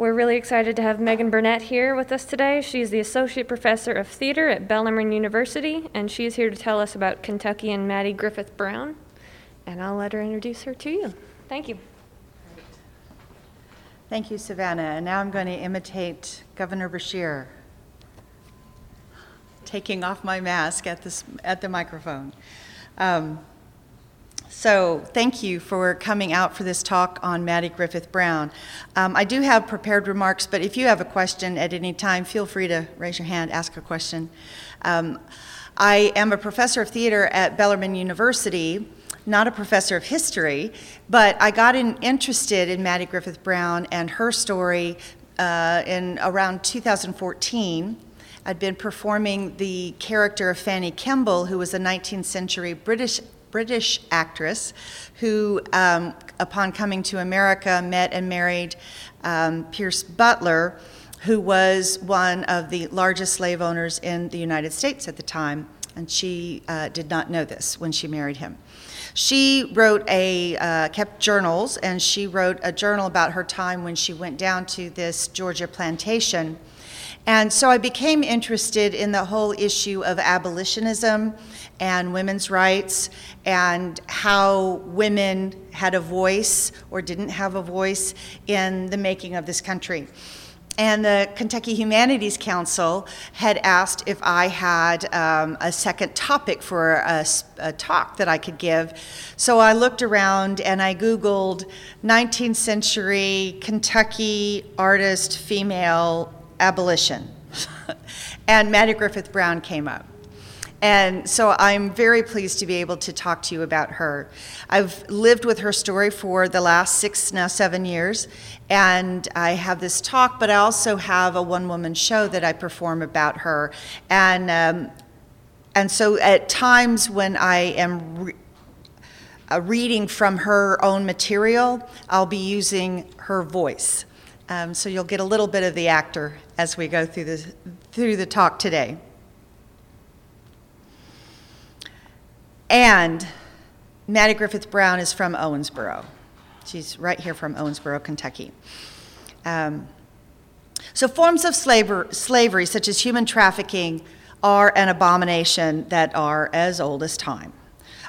We're really excited to have Megan Burnett here with us today. She's the Associate Professor of Theater at Bellarmine University, and she's here to tell us about Kentucky and Mattie Griffith Browne. And I'll let her introduce her to you. Thank you. Thank you, Savannah. And now I'm going to imitate Governor Beshear, taking off my mask at, this, at the microphone. Um, so, thank you for coming out for this talk on Mattie Griffith Browne. Um, I do have prepared remarks, but if you have a question at any time, feel free to raise your hand, ask a question. Um, I am a professor of theater at Bellarmine University, not a professor of history, but I got in, interested in Mattie Griffith Browne and her story uh, in around 2014. I'd been performing the character of Fanny Kemble, who was a 19th century British British actress who, um, upon coming to America, met and married um, Pierce Butler, who was one of the largest slave owners in the United States at the time. And she uh, did not know this when she married him. She wrote a, uh, kept journals, and she wrote a journal about her time when she went down to this Georgia plantation. And so I became interested in the whole issue of abolitionism and women's rights and how women had a voice or didn't have a voice in the making of this country. And the Kentucky Humanities Council had asked if I had um, a second topic for a, a, talk that I could give. So I looked around and I Googled 19th century Kentucky artist female abolition. and Mattie Griffith Browne came up. And so I'm very pleased to be able to talk to you about her. I've lived with her story for the last six, now seven years, and I have this talk, but I also have a one woman show that I perform about her. And, um, and so at times when I am re- uh, reading from her own material, I'll be using her voice. Um, so you'll get a little bit of the actor as we go through the, through the talk today. And Mattie Griffith Browne is from Owensboro. She's right here from Owensboro, Kentucky. Um, so, forms of slavery, slavery, such as human trafficking, are an abomination that are as old as time.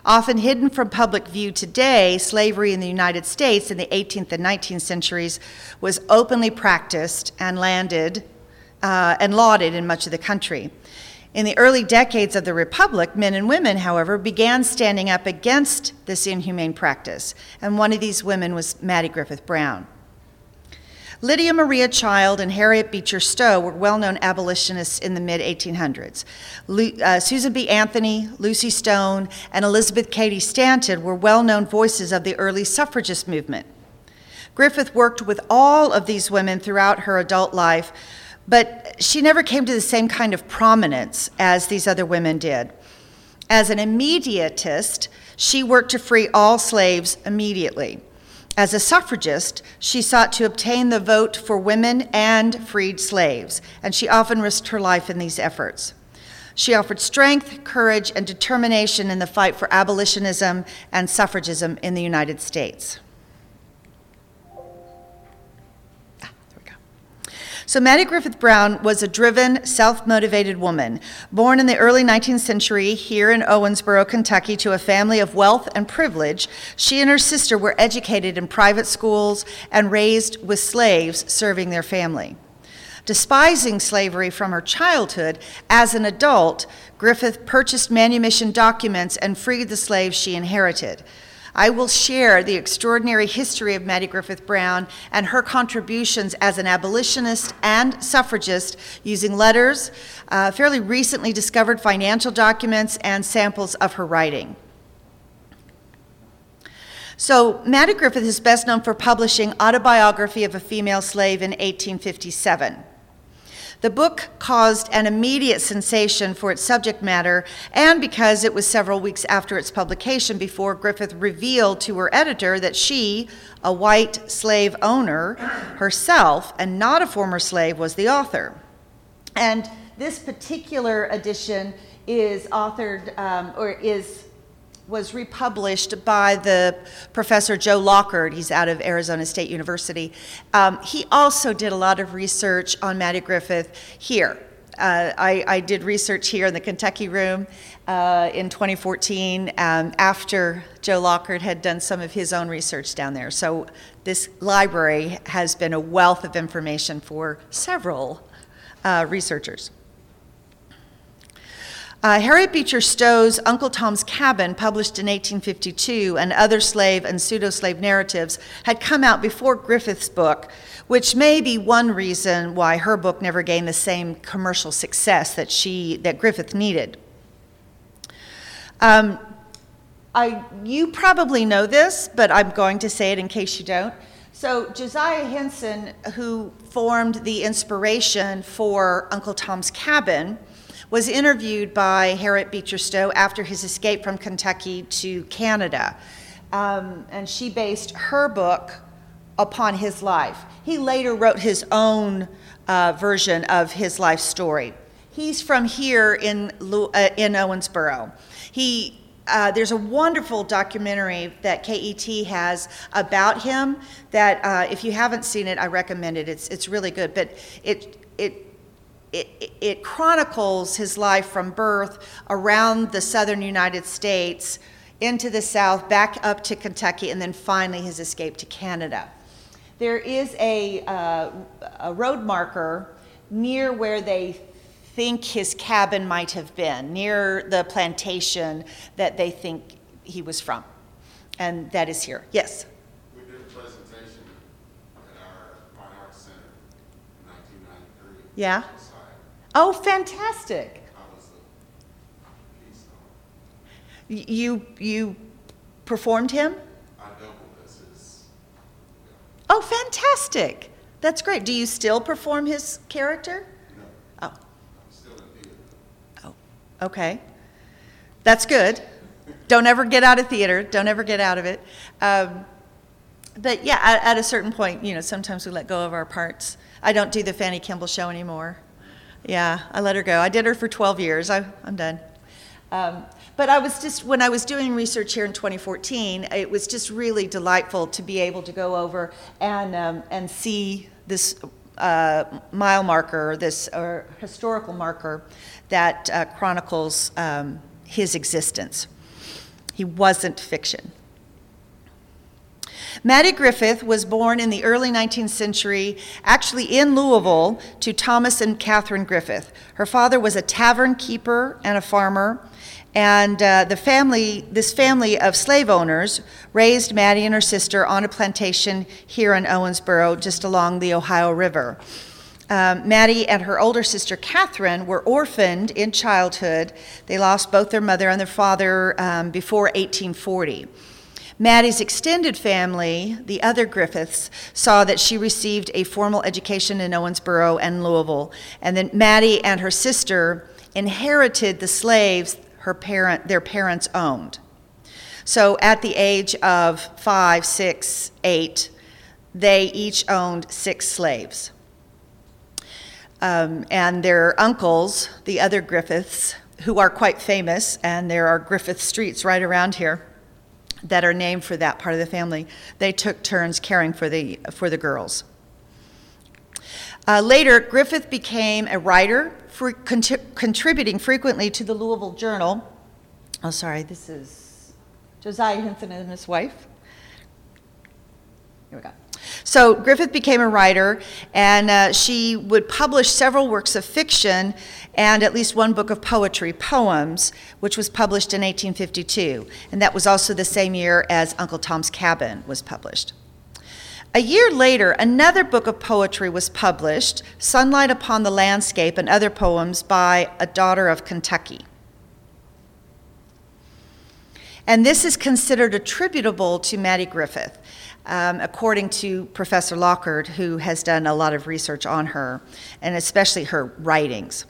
Often hidden from public view today, slavery in the United States in the 18th and 19th centuries was openly practiced and landed uh, and lauded in much of the country. In the early decades of the Republic, men and women, however, began standing up against this inhumane practice, and one of these women was Mattie Griffith Browne. Lydia Maria Child and Harriet Beecher Stowe were well known abolitionists in the mid 1800s. Uh, Susan B. Anthony, Lucy Stone, and Elizabeth Cady Stanton were well known voices of the early suffragist movement. Griffith worked with all of these women throughout her adult life, but she never came to the same kind of prominence as these other women did. As an immediatist, she worked to free all slaves immediately. As a suffragist, she sought to obtain the vote for women and freed slaves, and she often risked her life in these efforts. She offered strength, courage, and determination in the fight for abolitionism and suffragism in the United States. So, Mattie Griffith Browne was a driven, self motivated woman, born in the early 19th century here in Owensboro, Kentucky, to a family of wealth and privilege. She and her sister were educated in private schools and raised with slaves serving their family. Despising slavery from her childhood, as an adult, Griffith purchased manumission documents and freed the slaves she inherited. I will share the extraordinary history of Mattie Griffith Browne and her contributions as an abolitionist and suffragist using letters, uh, fairly recently discovered financial documents, and samples of her writing. So, Mattie Griffith is best known for publishing Autobiography of a Female Slave in 1857. The book caused an immediate sensation for its subject matter and because it was several weeks after its publication before Griffith revealed to her editor that she, a white slave owner herself and not a former slave, was the author. And this particular edition is authored um, or is was republished by the professor Joe Lockard. He's out of Arizona State University. Um, he also did a lot of research on Mattie Griffith here. Uh, I, I, did research here in the Kentucky room uh, in 2014 um, after Joe Lockard had done some of his own research down there. So this library has been a wealth of information for several uh, researchers. Uh, Harriet Beecher Stowe's Uncle Tom's Cabin, published in 1852, and other slave and pseudo slave narratives had come out before Griffith's book, which may be one reason why her book never gained the same commercial success that, she, that Griffith needed. Um, I, you probably know this, but I'm going to say it in case you don't. So, Josiah Henson, who formed the inspiration for Uncle Tom's Cabin, was interviewed by Harriet Beecher Stowe after his escape from Kentucky to Canada. Um, and she based her book upon his life. He later wrote his own uh, version of his life story. He's from here in, uh, in Owensboro. He, uh, there's a wonderful documentary that KET has about him that uh, if you haven't seen it, I recommend it. It's, it's really good. But it, it it, it, chronicles his life from birth around the southern United States into the south, back up to Kentucky, and then finally his escape to Canada. There is a, uh, a road marker near where they think his cabin might have been, near the plantation that they think he was from. And that is here. Yes? We did a presentation at our Fine Arts Center in 1993. Yeah? Oh, fantastic. You, you performed him? I doubled as his. Oh, fantastic. That's great. Do you still perform his character? No. Oh. Still in theater. Oh, okay. That's good. Don't ever get out of theater. Don't ever get out of it. Um, but yeah, at, at, a certain point, you know, sometimes we let go of our parts. I don't do the Fanny Kemble show anymore. Yeah, I let her go. I did her for 12 years. I, I'm done. Um, but I was just, when I was doing research here in 2014, it was just really delightful to be able to go over and, um, and see this uh, mile marker, this uh, historical marker that uh, chronicles um, his existence. He wasn't fiction. Mattie Griffith was born in the early 19th century, actually in Louisville, to Thomas and Catherine Griffith. Her father was a tavern keeper and a farmer, and uh, the family, this family of slave owners, raised Mattie and her sister on a plantation here in Owensboro, just along the Ohio River. Um, Mattie and her older sister Catherine were orphaned in childhood. They lost both their mother and their father um, before 1840. Mattie's extended family, the other Griffiths, saw that she received a formal education in Owensboro and Louisville, and then Mattie and her sister inherited the slaves her parent, their parents owned. So at the age of five, six, eight, they each owned six slaves. Um, and their uncles, the other Griffiths, who are quite famous, and there are Griffith streets right around here that are named for that part of the family, they took turns caring for the, for the girls. Uh, later, Griffith became a writer, for, contributing frequently to the Louisville Journal. Oh, sorry, this is Josiah Henson and his wife. Here we go. So Griffith became a writer, and uh, she would publish several works of fiction and at least one book of poetry, Poems, which was published in 1852. And that was also the same year as Uncle Tom's Cabin was published. A year later, another book of poetry was published, Sunlight Upon the Landscape and Other Poems by a Daughter of Kentucky. And this is considered attributable to Mattie Griffith um, according to Professor Lockard, who has done a lot of research on her, and especially her writings.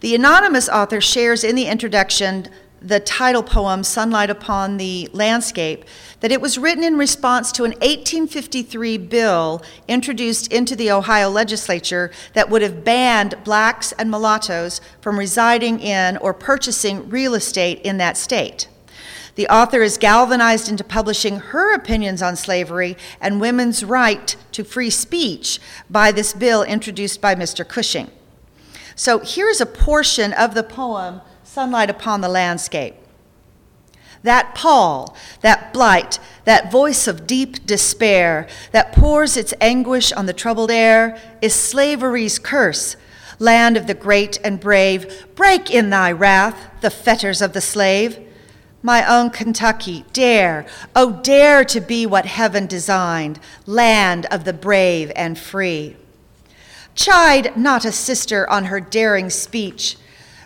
The anonymous author shares in the introduction the title poem, Sunlight Upon the Landscape, that it was written in response to an 1853 bill introduced into the Ohio legislature that would have banned blacks and mulattoes from residing in or purchasing real estate in that state. The author is galvanized into publishing her opinions on slavery and women's right to free speech by this bill introduced by Mr. Cushing. So here's a portion of the poem, Sunlight Upon the Landscape. That pall, that blight, that voice of deep despair that pours its anguish on the troubled air is slavery's curse. Land of the great and brave, break in thy wrath the fetters of the slave. My own Kentucky, dare, oh, dare to be what heaven designed, land of the brave and free. Chide not a sister on her daring speech,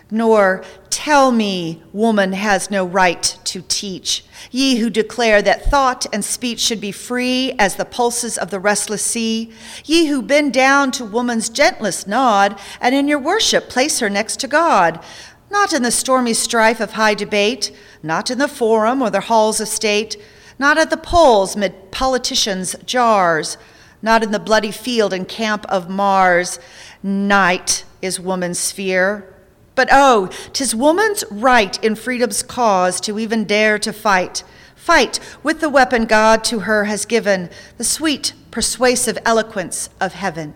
nor tell me woman has no right to teach. Ye who declare that thought and speech should be free as the pulses of the restless sea, ye who bend down to woman's gentlest nod, and in your worship place her next to God, not in the stormy strife of high debate, not in the forum or the halls of state, not at the polls mid politicians' jars not in the bloody field and camp of Mars. Night is woman's sphere. But oh, 'tis woman's right in freedom's cause to even dare to fight. Fight with the weapon God to her has given, the sweet, persuasive eloquence of heaven.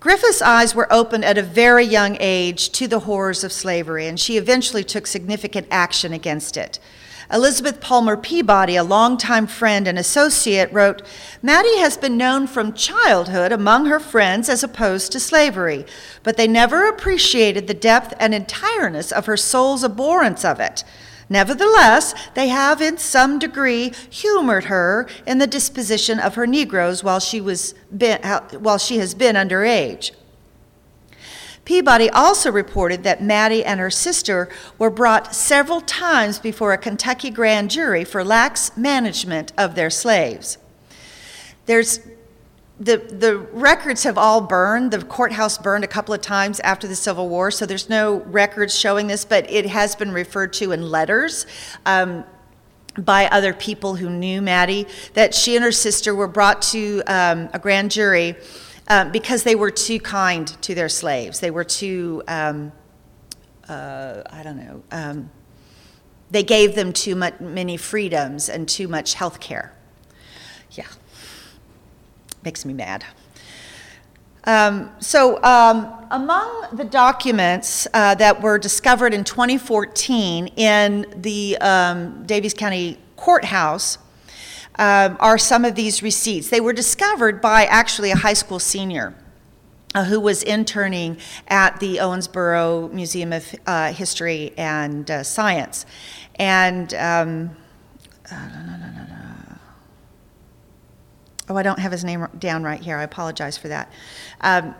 Griffith's eyes were opened at a very young age to the horrors of slavery, and she eventually took significant action against it. Elizabeth Palmer Peabody, a longtime friend and associate, wrote Mattie has been known from childhood among her friends as opposed to slavery, but they never appreciated the depth and entireness of her soul's abhorrence of it. Nevertheless, they have in some degree humored her in the disposition of her Negroes while she, was been, while she has been underage. Peabody also reported that Mattie and her sister were brought several times before a Kentucky grand jury for lax management of their slaves. There's the, the records have all burned. The courthouse burned a couple of times after the Civil War, so there's no records showing this, but it has been referred to in letters. Um, by other people who knew Mattie, that she and her sister were brought to um, a grand jury um, because they were too kind to their slaves. They were too, um, uh, I don't know, um, they gave them too much, many freedoms and too much health care. Makes me mad. Um, so, um, among the documents uh, that were discovered in 2014 in the um, County Courthouse um, are some of these receipts. They were discovered by actually a high school senior. Uh, who was interning at the Owensboro Museum of uh, History and uh, Science. And, um, oh, I don't have his name down right here. I apologize for that. Um,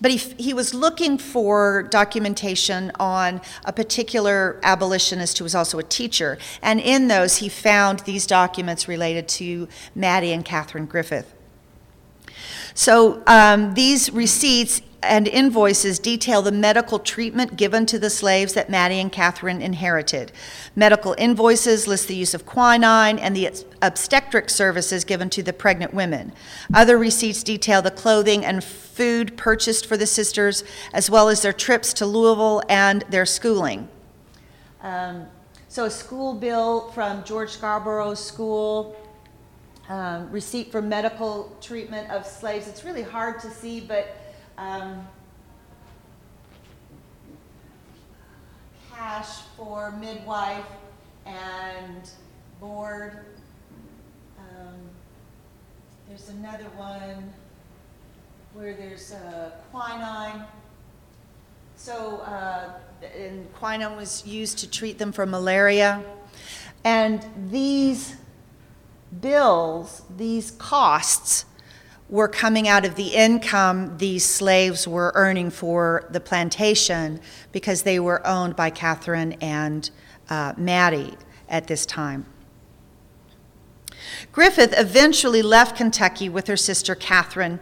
but he, he was looking for documentation on a particular abolitionist who was also a teacher. And in those, he found these documents related to Mattie and Catherine Griffith. So um, these receipts and invoices detail the medical treatment given to the slaves that Mattie and Catherine inherited. Medical invoices list the use of quinine and the obstetric services given to the pregnant women. Other receipts detail the clothing and food purchased for the sisters, as well as their trips to Louisville and their schooling. Um, so, a school bill from George Scarborough School, um, receipt for medical treatment of slaves. It's really hard to see, but um, cash for midwife and board. Um, there's another one where there's quinine. So, uh, and quinine was used to treat them for malaria. And these bills, these costs, were coming out of the income these slaves were earning for the plantation because they were owned by Catherine and uh, Mattie at this time. Griffith eventually left Kentucky with her sister Catherine.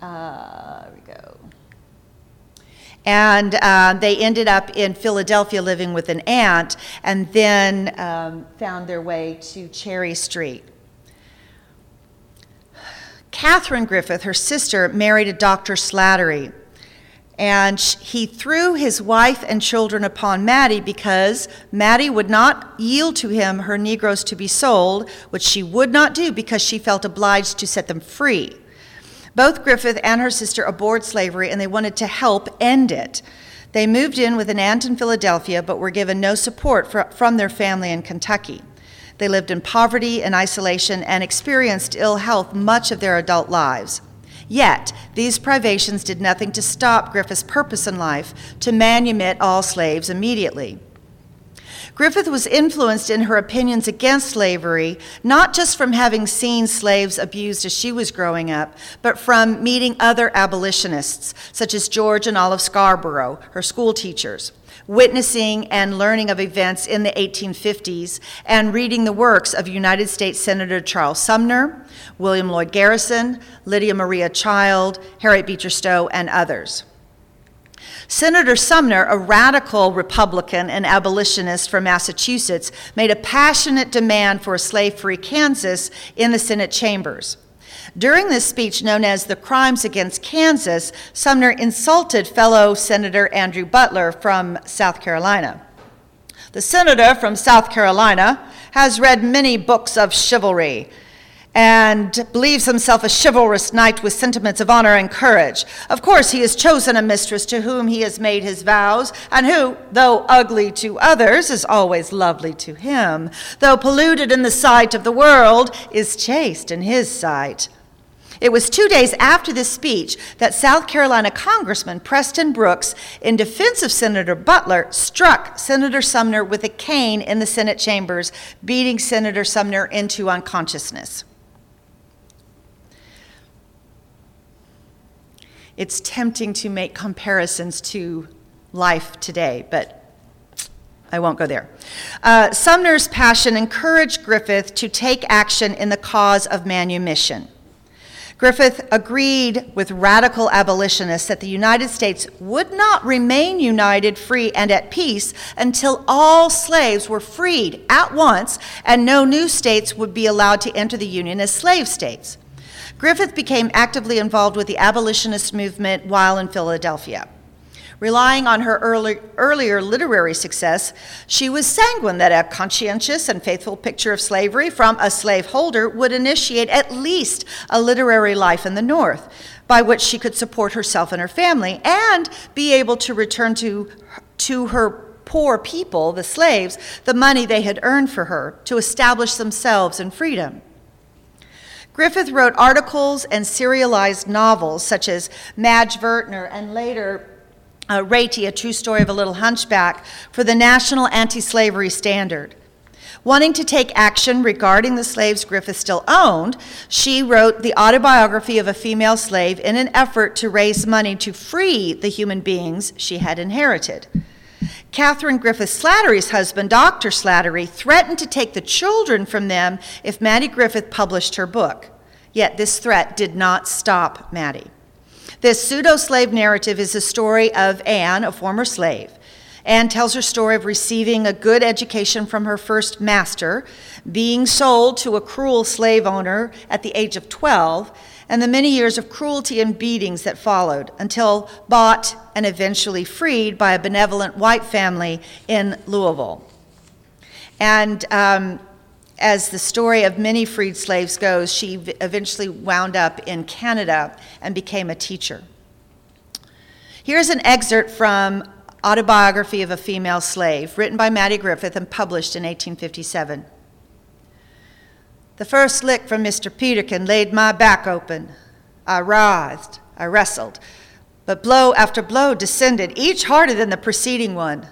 Uh, we go. And uh, they ended up in Philadelphia living with an aunt and then um, found their way to Cherry Street. Catherine Griffith, her sister, married a Dr. Slattery. And he threw his wife and children upon Mattie because Mattie would not yield to him her Negroes to be sold, which she would not do because she felt obliged to set them free. Both Griffith and her sister abhorred slavery and they wanted to help end it. They moved in with an aunt in Philadelphia but were given no support for, from their family in Kentucky. They lived in poverty and isolation and experienced ill health much of their adult lives. Yet, these privations did nothing to stop Griffith's purpose in life to manumit all slaves immediately. Griffith was influenced in her opinions against slavery, not just from having seen slaves abused as she was growing up, but from meeting other abolitionists, such as George and Olive Scarborough, her school teachers, witnessing and learning of events in the 1850s, and reading the works of United States Senator Charles Sumner, William Lloyd Garrison, Lydia Maria Child, Harriet Beecher Stowe, and others. Senator Sumner, a radical Republican and abolitionist from Massachusetts, made a passionate demand for a slave free Kansas in the Senate chambers. During this speech, known as the Crimes Against Kansas, Sumner insulted fellow Senator Andrew Butler from South Carolina. The senator from South Carolina has read many books of chivalry and believes himself a chivalrous knight with sentiments of honor and courage. Of course, he has chosen a mistress to whom he has made his vows, and who, though ugly to others, is always lovely to him. Though polluted in the sight of the world, is chaste in his sight. It was two days after this speech that South Carolina Congressman Preston Brooks, in defense of Senator Butler, struck Senator Sumner with a cane in the Senate chambers, beating Senator Sumner into unconsciousness. It's tempting to make comparisons to life today, but I won't go there. Uh, Sumner's passion encouraged Griffith to take action in the cause of manumission. Griffith agreed with radical abolitionists that the United States would not remain united, free, and at peace until all slaves were freed at once and no new states would be allowed to enter the Union as slave states. Griffith became actively involved with the abolitionist movement while in Philadelphia. Relying on her early, earlier literary success, she was sanguine that a conscientious and faithful picture of slavery from a slaveholder would initiate at least a literary life in the North, by which she could support herself and her family and be able to return to, to her poor people, the slaves, the money they had earned for her to establish themselves in freedom. Griffith wrote articles and serialized novels such as Madge Vertner and later uh, A True Story of a Little Hunchback, for the National Anti Slavery Standard. Wanting to take action regarding the slaves Griffith still owned, she wrote the autobiography of a female slave in an effort to raise money to free the human beings she had inherited. Catherine Griffith Slattery's husband, Dr. Slattery, threatened to take the children from them if Mattie Griffith published her book. Yet this threat did not stop Mattie. This pseudo slave narrative is the story of Anne, a former slave. Anne tells her story of receiving a good education from her first master, being sold to a cruel slave owner at the age of 12, and the many years of cruelty and beatings that followed until bought and eventually freed by a benevolent white family in Louisville. And um, as the story of many freed slaves goes, she eventually wound up in Canada and became a teacher. Here's an excerpt from Autobiography of a Female Slave, written by Mattie Griffith and published in 1857. The first lick from Mr. Peterkin laid my back open. I writhed, I wrestled, but blow after blow descended, each harder than the preceding one.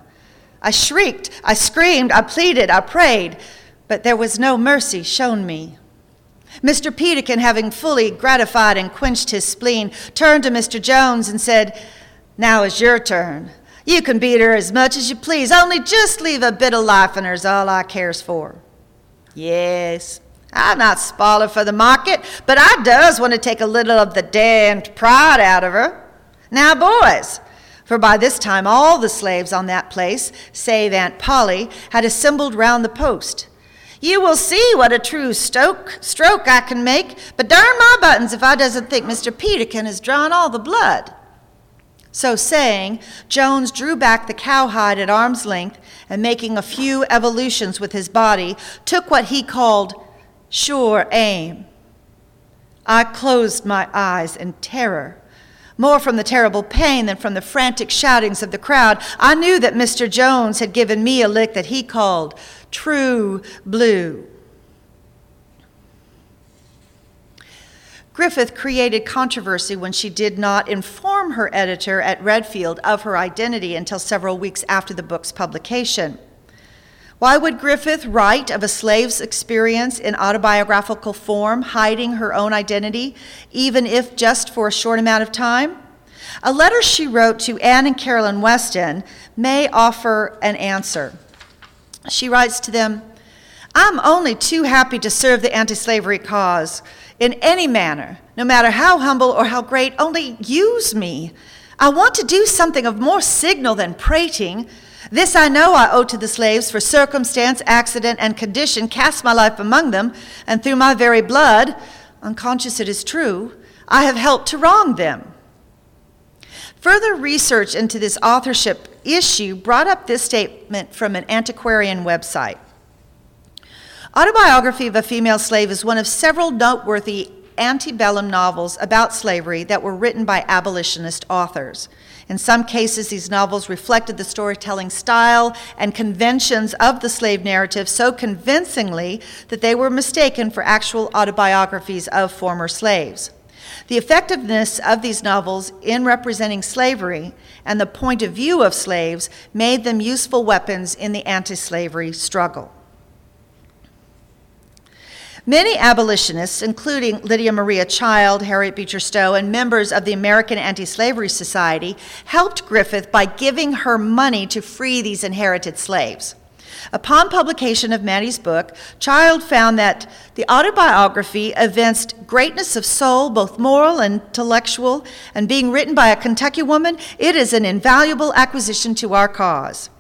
I shrieked, I screamed, I pleaded, I prayed, but there was no mercy shown me. Mr. Peterkin, having fully gratified and quenched his spleen, turned to Mr. Jones and said, Now is your turn. You can beat her as much as you please, only just leave a bit of life in her's all I cares for. Yes, I'm not spoiler for the market, but I does want to take a little of the damned pride out of her. Now, boys, for by this time all the slaves on that place, save Aunt Polly, had assembled round the post. You will see what a true stoke, stroke I can make, but darn my buttons if I doesn't think Mr. Peterkin has drawn all the blood. So saying, Jones drew back the cowhide at arm's length and, making a few evolutions with his body, took what he called sure aim. I closed my eyes in terror. More from the terrible pain than from the frantic shoutings of the crowd, I knew that Mr. Jones had given me a lick that he called true blue. Griffith created controversy when she did not inform her editor at Redfield of her identity until several weeks after the book's publication. Why would Griffith write of a slave's experience in autobiographical form, hiding her own identity, even if just for a short amount of time? A letter she wrote to Anne and Carolyn Weston may offer an answer. She writes to them I'm only too happy to serve the anti slavery cause in any manner, no matter how humble or how great, only use me. I want to do something of more signal than prating. This I know I owe to the slaves, for circumstance, accident, and condition cast my life among them, and through my very blood, unconscious it is true, I have helped to wrong them. Further research into this authorship issue brought up this statement from an antiquarian website. Autobiography of a Female Slave is one of several noteworthy antebellum novels about slavery that were written by abolitionist authors. In some cases, these novels reflected the storytelling style and conventions of the slave narrative so convincingly that they were mistaken for actual autobiographies of former slaves. The effectiveness of these novels in representing slavery and the point of view of slaves made them useful weapons in the anti slavery struggle. Many abolitionists, including Lydia Maria Child, Harriet Beecher Stowe, and members of the American Anti Slavery Society, helped Griffith by giving her money to free these inherited slaves. Upon publication of Mattie's book, Child found that the autobiography evinced greatness of soul, both moral and intellectual, and being written by a Kentucky woman, it is an invaluable acquisition to our cause.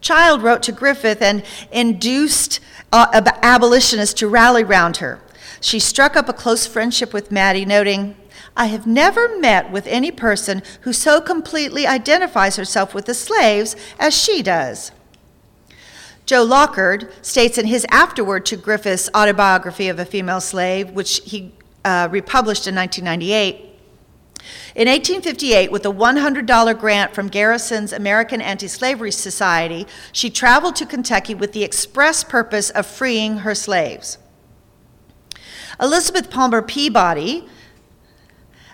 Child wrote to Griffith and induced uh, abolitionists to rally round her. She struck up a close friendship with Mattie, noting, I have never met with any person who so completely identifies herself with the slaves as she does. Joe Lockard states in his afterword to Griffith's autobiography of a female slave, which he uh, republished in 1998, in 1858, with a $100 grant from Garrison's American Anti Slavery Society, she traveled to Kentucky with the express purpose of freeing her slaves. Elizabeth Palmer Peabody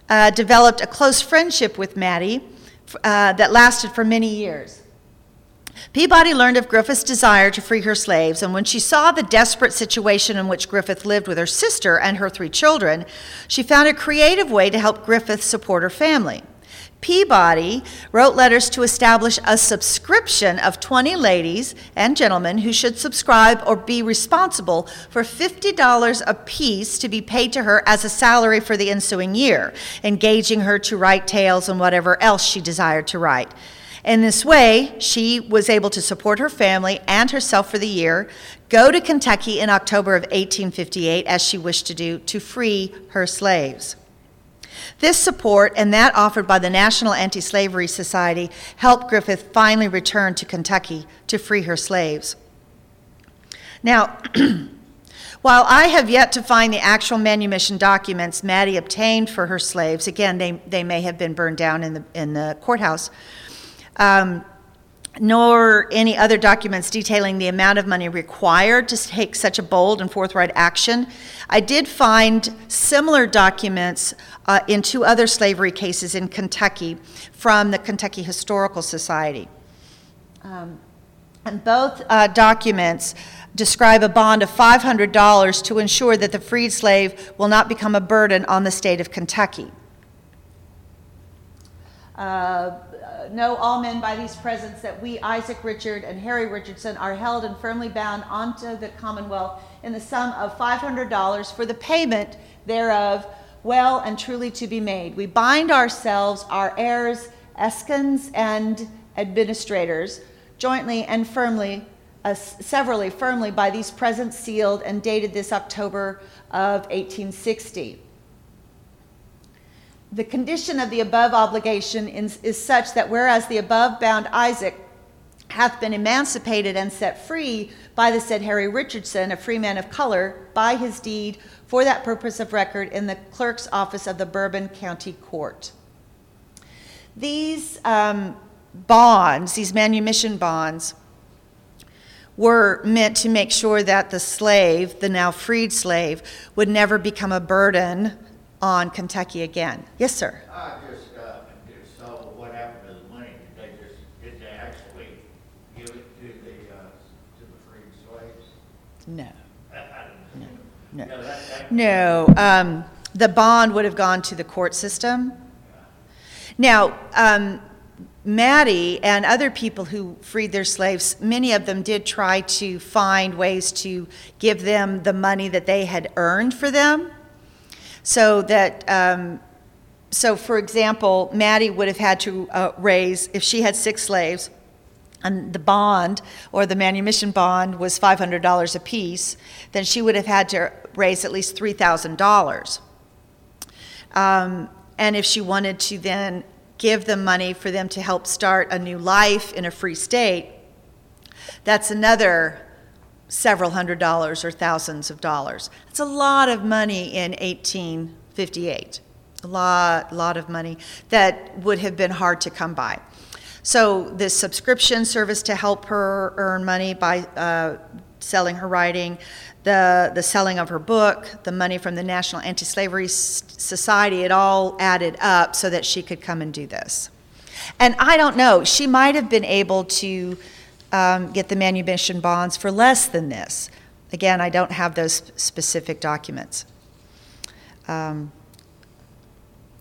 uh, developed a close friendship with Mattie uh, that lasted for many years. Peabody learned of Griffith's desire to free her slaves, and when she saw the desperate situation in which Griffith lived with her sister and her three children, she found a creative way to help Griffith support her family. Peabody wrote letters to establish a subscription of 20 ladies and gentlemen who should subscribe or be responsible for $50 apiece to be paid to her as a salary for the ensuing year, engaging her to write tales and whatever else she desired to write. In this way, she was able to support her family and herself for the year, go to Kentucky in October of 1858, as she wished to do, to free her slaves. This support and that offered by the National Anti Slavery Society helped Griffith finally return to Kentucky to free her slaves. Now, while I have yet to find the actual manumission documents Mattie obtained for her slaves, again, they, they may have been burned down in the, in the courthouse, um, nor any other documents detailing the amount of money required to take such a bold and forthright action. I did find similar documents uh, in two other slavery cases in Kentucky from the Kentucky Historical Society. Um, and both uh, documents describe a bond of $500 to ensure that the freed slave will not become a burden on the state of Kentucky. Uh, know all men by these presents that we, Isaac Richard and Harry Richardson, are held and firmly bound unto the Commonwealth in the sum of $500 for the payment thereof, well and truly to be made. We bind ourselves, our heirs, eskins, and administrators, jointly and firmly, uh, severally, firmly by these presents sealed and dated this October of 1860. The condition of the above obligation is, is such that whereas the above bound Isaac hath been emancipated and set free by the said Harry Richardson, a free man of color, by his deed for that purpose of record in the clerk's office of the Bourbon County Court. These um, bonds, these manumission bonds, were meant to make sure that the slave, the now freed slave, would never become a burden on Kentucky again. Yes, sir. I just, uh, just saw what happened to the money. Did they just, did they actually give it to the, uh, to the freed slaves? No. No. No. No, that, that, No, um, the bond would have gone to the court system. Now, um, Mattie and other people who freed their slaves, many of them did try to find ways to give them the money that they had earned for them. So that, um, so for example, Mattie would have had to uh, raise, if she had six slaves, and the bond or the manumission bond was $500 apiece, then she would have had to raise at least $3,000. Um, and if she wanted to then give them money for them to help start a new life in a free state, that's another several hundred dollars or thousands of dollars. It's a lot of money in 1858. A lot, lot of money that would have been hard to come by. So this subscription service to help her earn money by uh, selling her writing, the the selling of her book, the money from the National Anti-Slavery S- Society, it all added up so that she could come and do this. And I don't know, she might have been able to um, get the manumission bonds for less than this. Again, I don't have those specific documents. Um,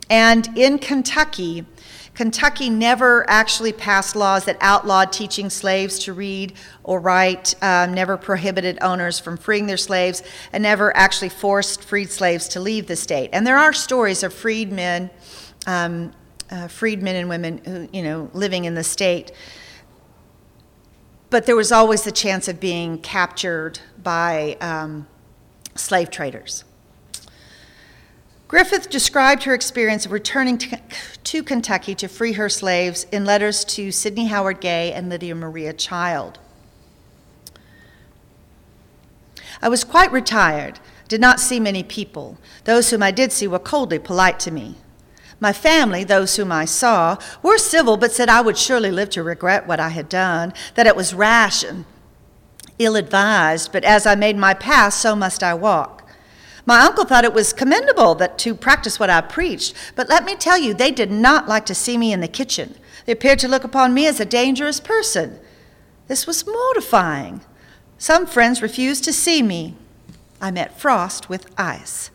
and in Kentucky, Kentucky never actually passed laws that outlawed teaching slaves to read or write, um, never prohibited owners from freeing their slaves, and never actually forced freed slaves to leave the state. And there are stories of freedmen, um, uh, freed men and women who, you know, living in the state. But there was always the chance of being captured by um, slave traders. Griffith described her experience of returning to, to, Kentucky to free her slaves in letters to Sidney Howard Gay and Lydia Maria Child. I was quite retired, did not see many people. Those whom I did see were coldly polite to me. My family, those whom I saw, were civil, but said I would surely live to regret what I had done, that it was rash and ill advised, but as I made my path, so must I walk. My uncle thought it was commendable that to practice what I preached, but let me tell you, they did not like to see me in the kitchen. They appeared to look upon me as a dangerous person. This was mortifying. Some friends refused to see me. I met frost with ice.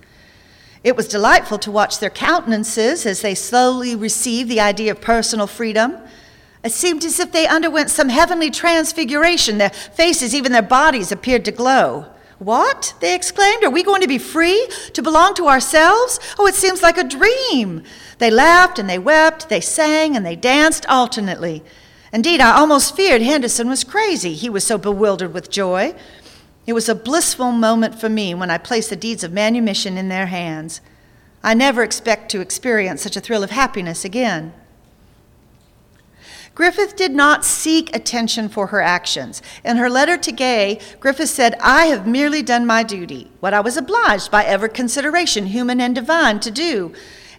It was delightful to watch their countenances as they slowly received the idea of personal freedom. It seemed as if they underwent some heavenly transfiguration. Their faces, even their bodies, appeared to glow. What? They exclaimed. Are we going to be free to belong to ourselves? Oh, it seems like a dream. They laughed and they wept, they sang and they danced alternately. Indeed, I almost feared Henderson was crazy. He was so bewildered with joy. It was a blissful moment for me when I placed the deeds of manumission in their hands. I never expect to experience such a thrill of happiness again. Griffith did not seek attention for her actions. In her letter to Gay, Griffith said, I have merely done my duty, what I was obliged by every consideration, human and divine, to do,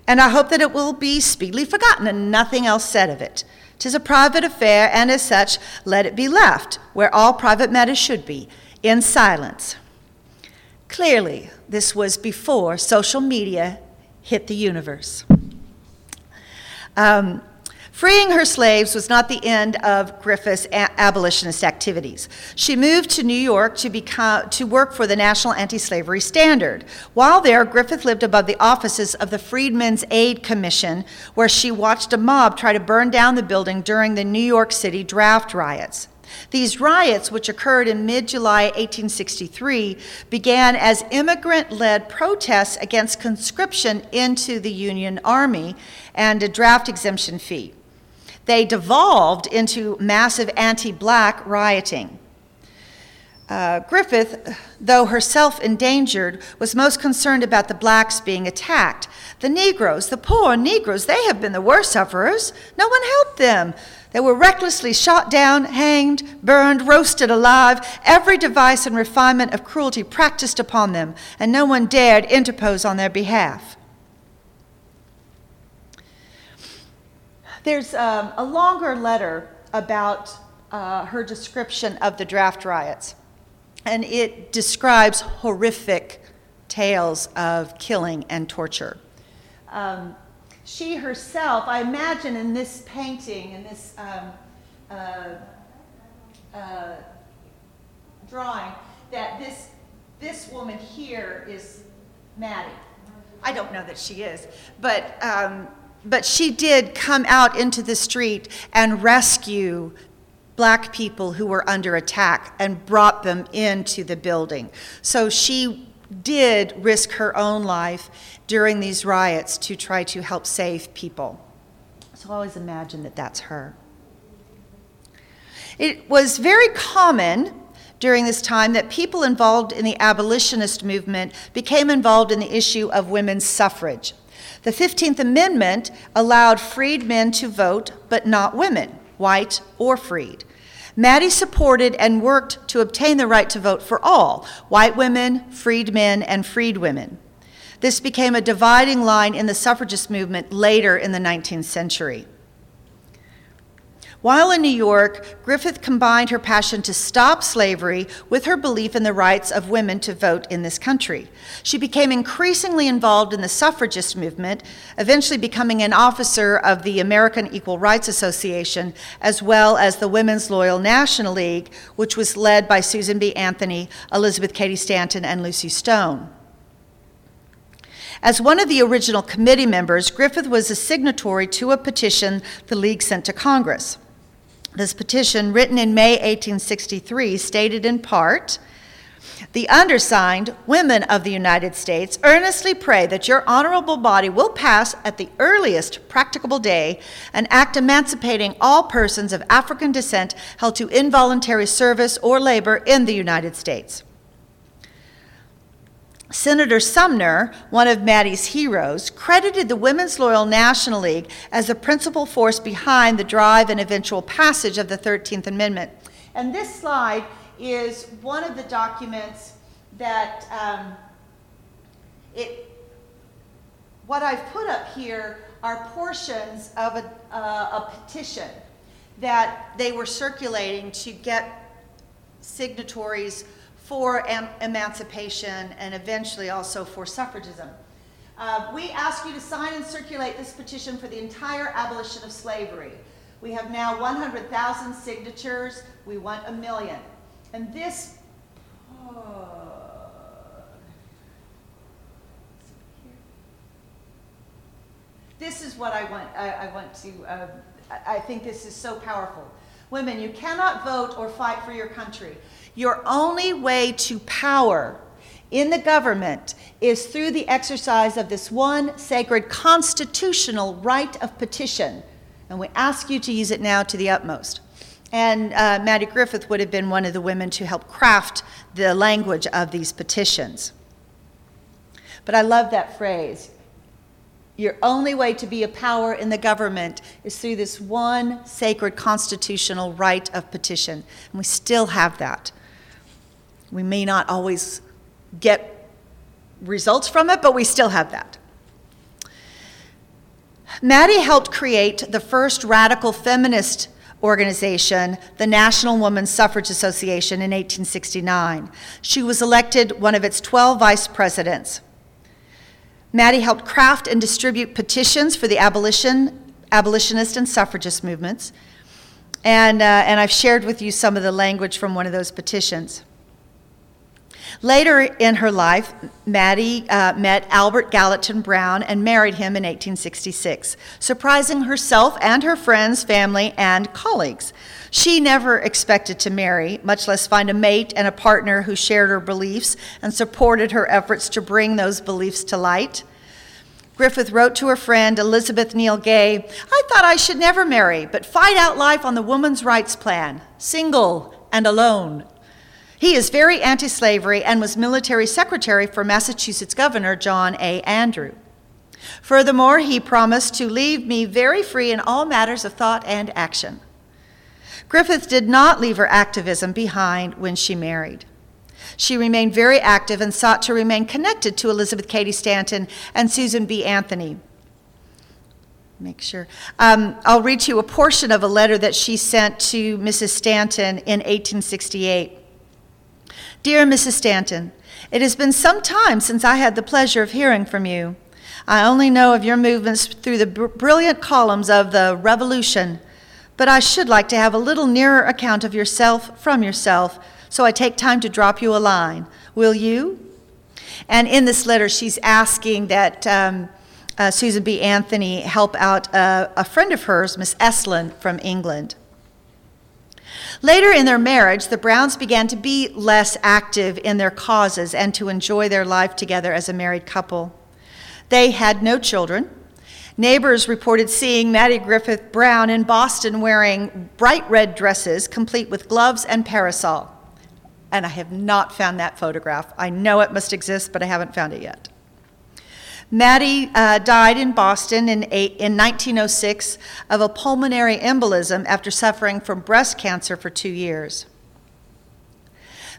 and I hope that it will be speedily forgotten and nothing else said of it. Tis a private affair, and as such, let it be left, where all private matters should be, in silence. Clearly, this was before social media hit the universe. Um, Freeing her slaves was not the end of Griffith's a- abolitionist activities. She moved to New York to, become, to work for the National Anti Slavery Standard. While there, Griffith lived above the offices of the Freedmen's Aid Commission, where she watched a mob try to burn down the building during the New York City draft riots. These riots, which occurred in mid July 1863, began as immigrant led protests against conscription into the Union Army and a draft exemption fee. They devolved into massive anti black rioting. Uh, Griffith, though herself endangered, was most concerned about the blacks being attacked. The Negroes, the poor Negroes, they have been the worst sufferers. No one helped them. They were recklessly shot down, hanged, burned, roasted alive, every device and refinement of cruelty practiced upon them, and no one dared interpose on their behalf. There's um, a longer letter about uh, her description of the draft riots and it describes horrific tales of killing and torture. Um, she herself, I imagine in this painting, in this um, uh, uh, drawing, that this, this woman here is Mattie. I don't know that she is, but, um, but she did come out into the street and rescue black people who were under attack and brought them into the building. So she did risk her own life during these riots to try to help save people. So I always imagine that that's her. It was very common during this time that people involved in the abolitionist movement became involved in the issue of women's suffrage. The 15th Amendment allowed freed men to vote, but not women white or freed. Mattie supported and worked to obtain the right to vote for all white women, freed men, and freed women. This became a dividing line in the suffragist movement later in the 19th century. While in New York, Griffith combined her passion to stop slavery with her belief in the rights of women to vote in this country. She became increasingly involved in the suffragist movement, eventually becoming an officer of the American Equal Rights Association, as well as the Women's Loyal National League, which was led by Susan B. Anthony, Elizabeth Cady Stanton, and Lucy Stone. As one of the original committee members, Griffith was a signatory to a petition the League sent to Congress. This petition, written in May 1863, stated in part The undersigned, women of the United States, earnestly pray that your honorable body will pass at the earliest practicable day an act emancipating all persons of African descent held to involuntary service or labor in the United States. Senator Sumner, one of Mattie's heroes, credited the Women's Loyal National League as the principal force behind the drive and eventual passage of the 13th Amendment. And this slide is one of the documents that um, it, what I've put up here are portions of a, uh, a petition that they were circulating to get signatories for em- emancipation and eventually also for suffragism. Uh, we ask you to sign and circulate this petition for the entire abolition of slavery. We have now 100,000 signatures. We want a million. And this. Oh, this is what I want. I, I want to. Uh, I think this is so powerful. Women, you cannot vote or fight for your country. Your only way to power in the government is through the exercise of this one sacred constitutional right of petition. And we ask you to use it now to the utmost. And uh, Mattie Griffith would have been one of the women to help craft the language of these petitions. But I love that phrase your only way to be a power in the government is through this one sacred constitutional right of petition. And we still have that. We may not always get results from it, but we still have that. Mattie helped create the first radical feminist organization, the National Woman Suffrage Association, in 1869. She was elected one of its 12 vice presidents. Mattie helped craft and distribute petitions for the abolition, abolitionist and suffragist movements. And, uh, and I've shared with you some of the language from one of those petitions. Later in her life, Mattie uh, met Albert Gallatin Browne and married him in 1866, surprising herself and her friends, family, and colleagues. She never expected to marry, much less find a mate and a partner who shared her beliefs and supported her efforts to bring those beliefs to light. Griffith wrote to her friend Elizabeth Neall Gay I thought I should never marry, but fight out life on the woman's rights plan, single and alone. He is very anti slavery and was military secretary for Massachusetts Governor John A. Andrew. Furthermore, he promised to leave me very free in all matters of thought and action. Griffith did not leave her activism behind when she married. She remained very active and sought to remain connected to Elizabeth Cady Stanton and Susan B. Anthony. Make sure. Um, I'll read to you a portion of a letter that she sent to Mrs. Stanton in 1868. Dear Mrs. Stanton, it has been some time since I had the pleasure of hearing from you. I only know of your movements through the br- brilliant columns of the Revolution, but I should like to have a little nearer account of yourself from yourself, so I take time to drop you a line. Will you? And in this letter, she's asking that um, uh, Susan B. Anthony help out uh, a friend of hers, Miss Estlin from England. Later in their marriage, the Brownes began to be less active in their causes and to enjoy their life together as a married couple. They had no children. Neighbors reported seeing Mattie Griffith Browne in Boston wearing bright red dresses, complete with gloves and parasol. And I have not found that photograph. I know it must exist, but I haven't found it yet. Mattie uh, died in Boston in, eight, in 1906 of a pulmonary embolism after suffering from breast cancer for two years.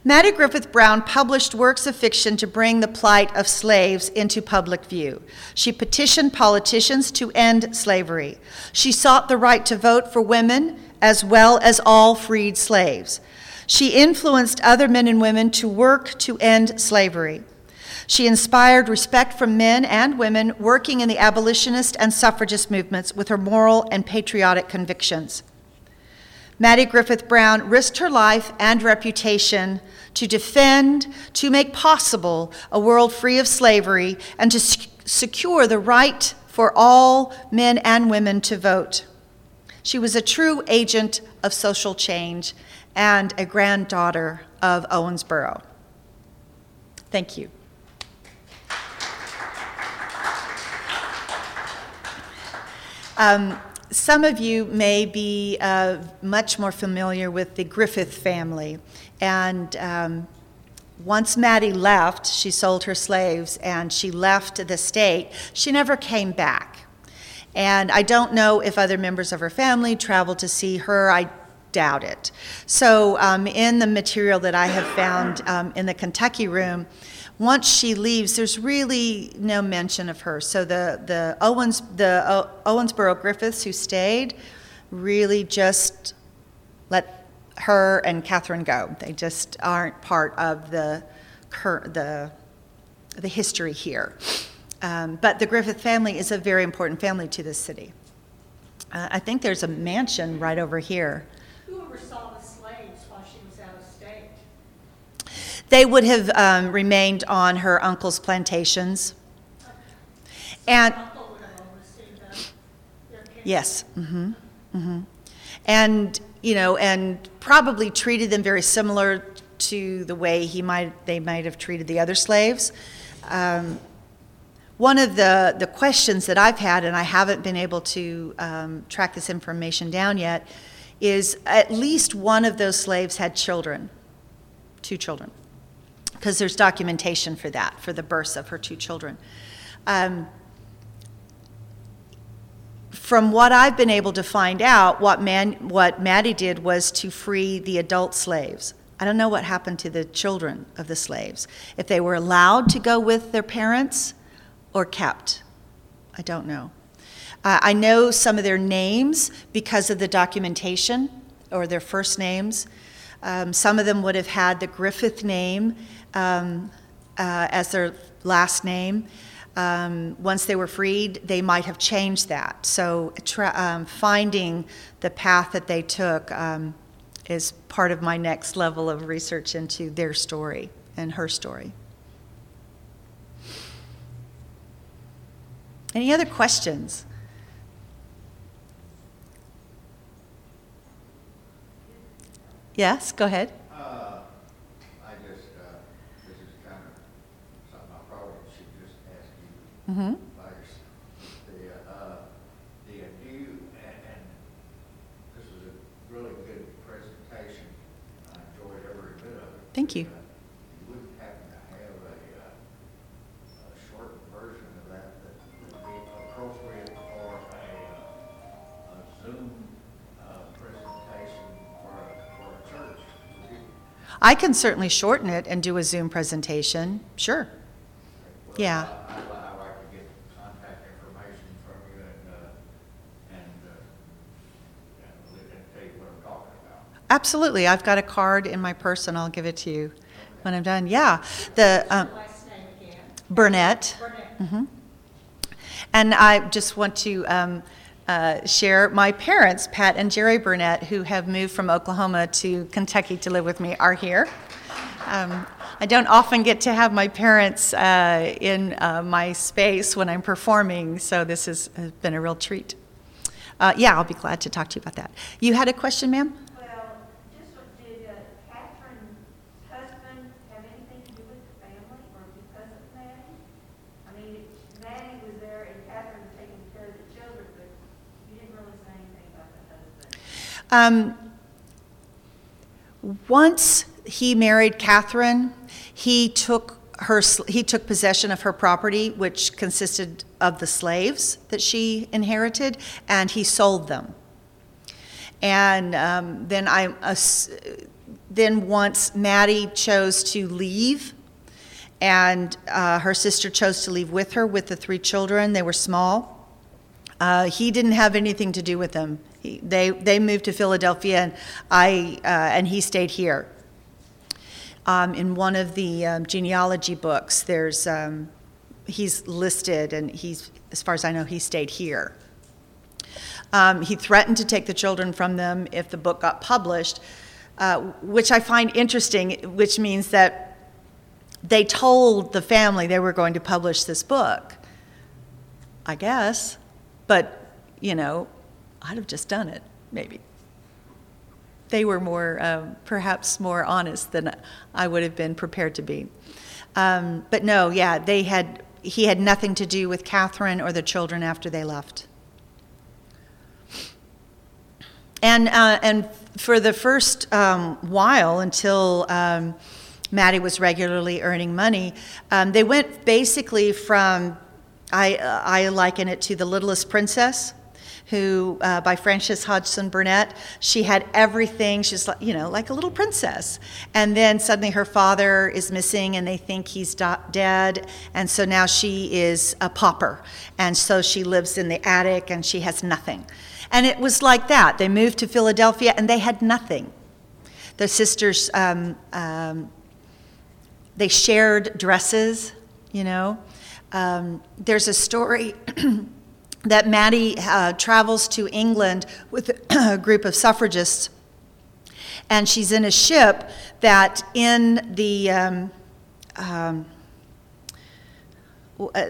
Mattie Griffith Browne published works of fiction to bring the plight of slaves into public view. She petitioned politicians to end slavery. She sought the right to vote for women as well as all freed slaves. She influenced other men and women to work to end slavery. She inspired respect from men and women working in the abolitionist and suffragist movements with her moral and patriotic convictions. Mattie Griffith Browne risked her life and reputation to defend, to make possible a world free of slavery, and to secure the right for all men and women to vote. She was a true agent of social change and a granddaughter of Owensboro. Thank you. Um, some of you may be uh, much more familiar with the Griffith family. And um, once Mattie left, she sold her slaves and she left the state. She never came back. And I don't know if other members of her family traveled to see her. I doubt it. So, um, in the material that I have found um, in the Kentucky room, once she leaves, there's really no mention of her. So the the Owens the o- Owensboro Griffiths who stayed really just let her and Catherine go. They just aren't part of the cur- the the history here. Um, but the Griffith family is a very important family to this city. Uh, I think there's a mansion right over here. Who oversaw the slaves while she was out of state? They would have um, remained on her uncle's plantations. And yes, hmm hmm and you know, and probably treated them very similar to the way he might they might have treated the other slaves. Um, one of the, the questions that I've had, and I haven't been able to um, track this information down yet, is at least one of those slaves had children, two children, because there's documentation for that, for the births of her two children. Um, from what I've been able to find out, what, man, what Mattie did was to free the adult slaves. I don't know what happened to the children of the slaves. If they were allowed to go with their parents or kept, I don't know. Uh, I know some of their names because of the documentation or their first names. Um, some of them would have had the Griffith name um, uh, as their last name. Um, once they were freed, they might have changed that. So, tra- um, finding the path that they took um, is part of my next level of research into their story and her story. Any other questions? Yes, go ahead. Uh, I just, uh, this is kind of something I probably should just ask you. Mm-hmm. by yours- The, uh, the, uh, and, and this was a really good presentation. I enjoyed every bit of it. Thank you. You I can certainly shorten it and do a Zoom presentation, sure. well, Yeah. I- I'd, I'd like to get contact information from you and, uh, and, uh, and we can tell you what I'm talking about. Absolutely, I've got a card in my purse and I'll give it to you when I'm done. Yeah, the um, Last name again, Burnett. Burnett. And I just want to um, uh, share my parents, Pat and Jerry Burnett, who have moved from Oklahoma to Kentucky to live with me, are here. Um, I don't often get to have my parents uh, in uh, my space when I'm performing, so this has, been a real treat. Uh, yeah, I'll be glad to talk to you about that. You had a question, ma'am? Well, just what, did uh, Catherine's husband have anything to do with the family or because of Mattie? I mean, Mattie was there and Catherine was taking care of the children, but you didn't really say anything about the husband. Um, once he married Catherine, he took her, he took possession of her property, which consisted of the slaves that she inherited, and he sold them. And um, then I, ass- then once Mattie chose to leave, and uh, her sister chose to leave with her with the three children. They were small. Uh, he didn't have anything to do with them. He, they they moved to Philadelphia, and I uh, and he stayed here. Um, in one of the um, genealogy books, there's um, he's listed, and he's as far as I know, he stayed here. Um, he threatened to take the children from them if the book got published, uh, which I find interesting. Which means that they told the family they were going to publish this book. I guess, but you know, I'd have just done it, maybe. They were more, um, perhaps more honest than I would have been prepared to be. Um, but no, yeah, they had, he had nothing to do with Catherine or the children after they left. And, uh, and for the first um, while, until um, Mattie was regularly earning money, um, they went basically from, I, uh, I liken it to The Littlest Princess, who, uh, by Frances Hodgson Burnett, she had everything. She's like, you know, like a little princess. And then suddenly her father is missing and they think he's do- dead. And so now she is a pauper. And so she lives in the attic and she has nothing. And it was like that. They moved to Philadelphia and they had nothing. The sisters, um, um, they shared dresses, you know. Um, there's a story that Mattie uh, travels to England with a group of suffragists, and she's in a ship that in the um, um, uh,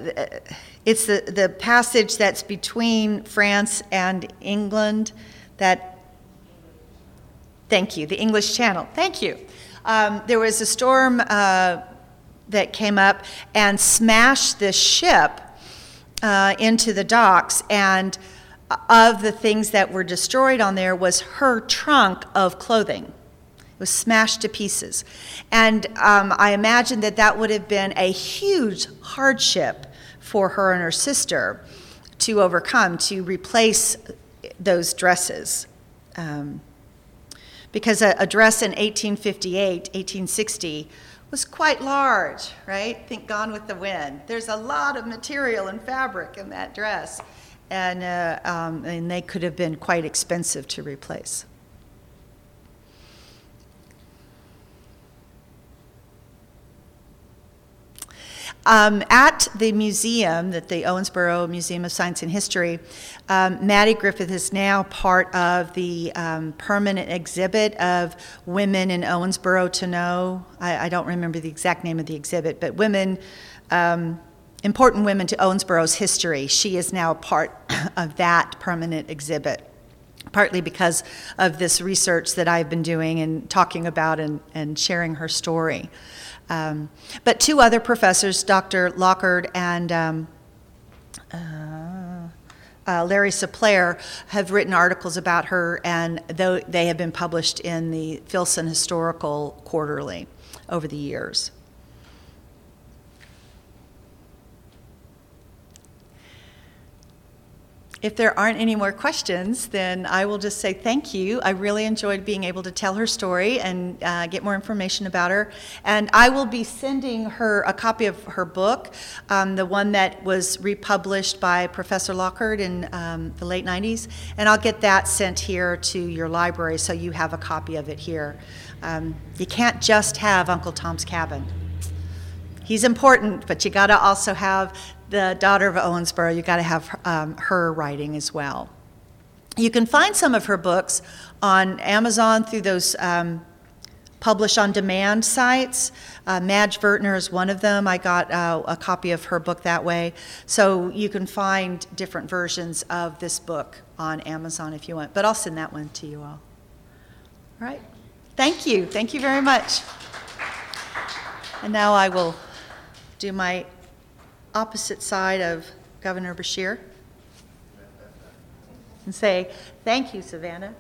it's the, the passage that's between France and England that thank you the English Channel thank you. Um, there was a storm uh, that came up and smashed this ship uh, into the docks, and of the things that were destroyed on there was her trunk of clothing. It was smashed to pieces. And um, I imagine that that would have been a huge hardship for her and her sister to overcome, to replace those dresses. Um, because a, a dress in 1858, 1860, was quite large, right? Think Gone with the Wind. There's a lot of material and fabric in that dress, and, uh, um, and they could have been quite expensive to replace. Um, at the museum, that the Owensboro Museum of Science and History, um, Mattie Griffith is now part of the um, permanent exhibit of Women in Owensboro to Know. I, I don't remember the exact name of the exhibit, but women, um, important women to Owensboro's history. She is now part of that permanent exhibit partly because of this research that I've been doing and talking about and, and sharing her story. Um, but two other professors, Dr. Lockard and um, uh, uh, Larry Sapler, have written articles about her, and though they have been published in the Filson Historical Quarterly. over the years. If there aren't any more questions, then I will just say thank you. I really enjoyed being able to tell her story and uh, get more information about her. And I will be sending her a copy of her book, um, the one that was republished by Professor Lockard in um, the late 90s. And I'll get that sent here to your library so you have a copy of it here. Um, you can't just have Uncle Tom's Cabin he's important, but you got to also have the daughter of Owensboro. You got to have um, her writing as well. You can find some of her books on Amazon through those um, publish on demand sites. Uh, Madge Vertner is one of them. I got uh, a copy of her book that way. So you can find different versions of this book on Amazon if you want. But I'll send that one to you all. All right. Thank you. Thank you very much. And now I will do my opposite side of Governor Beshear and say, thank you, Savannah.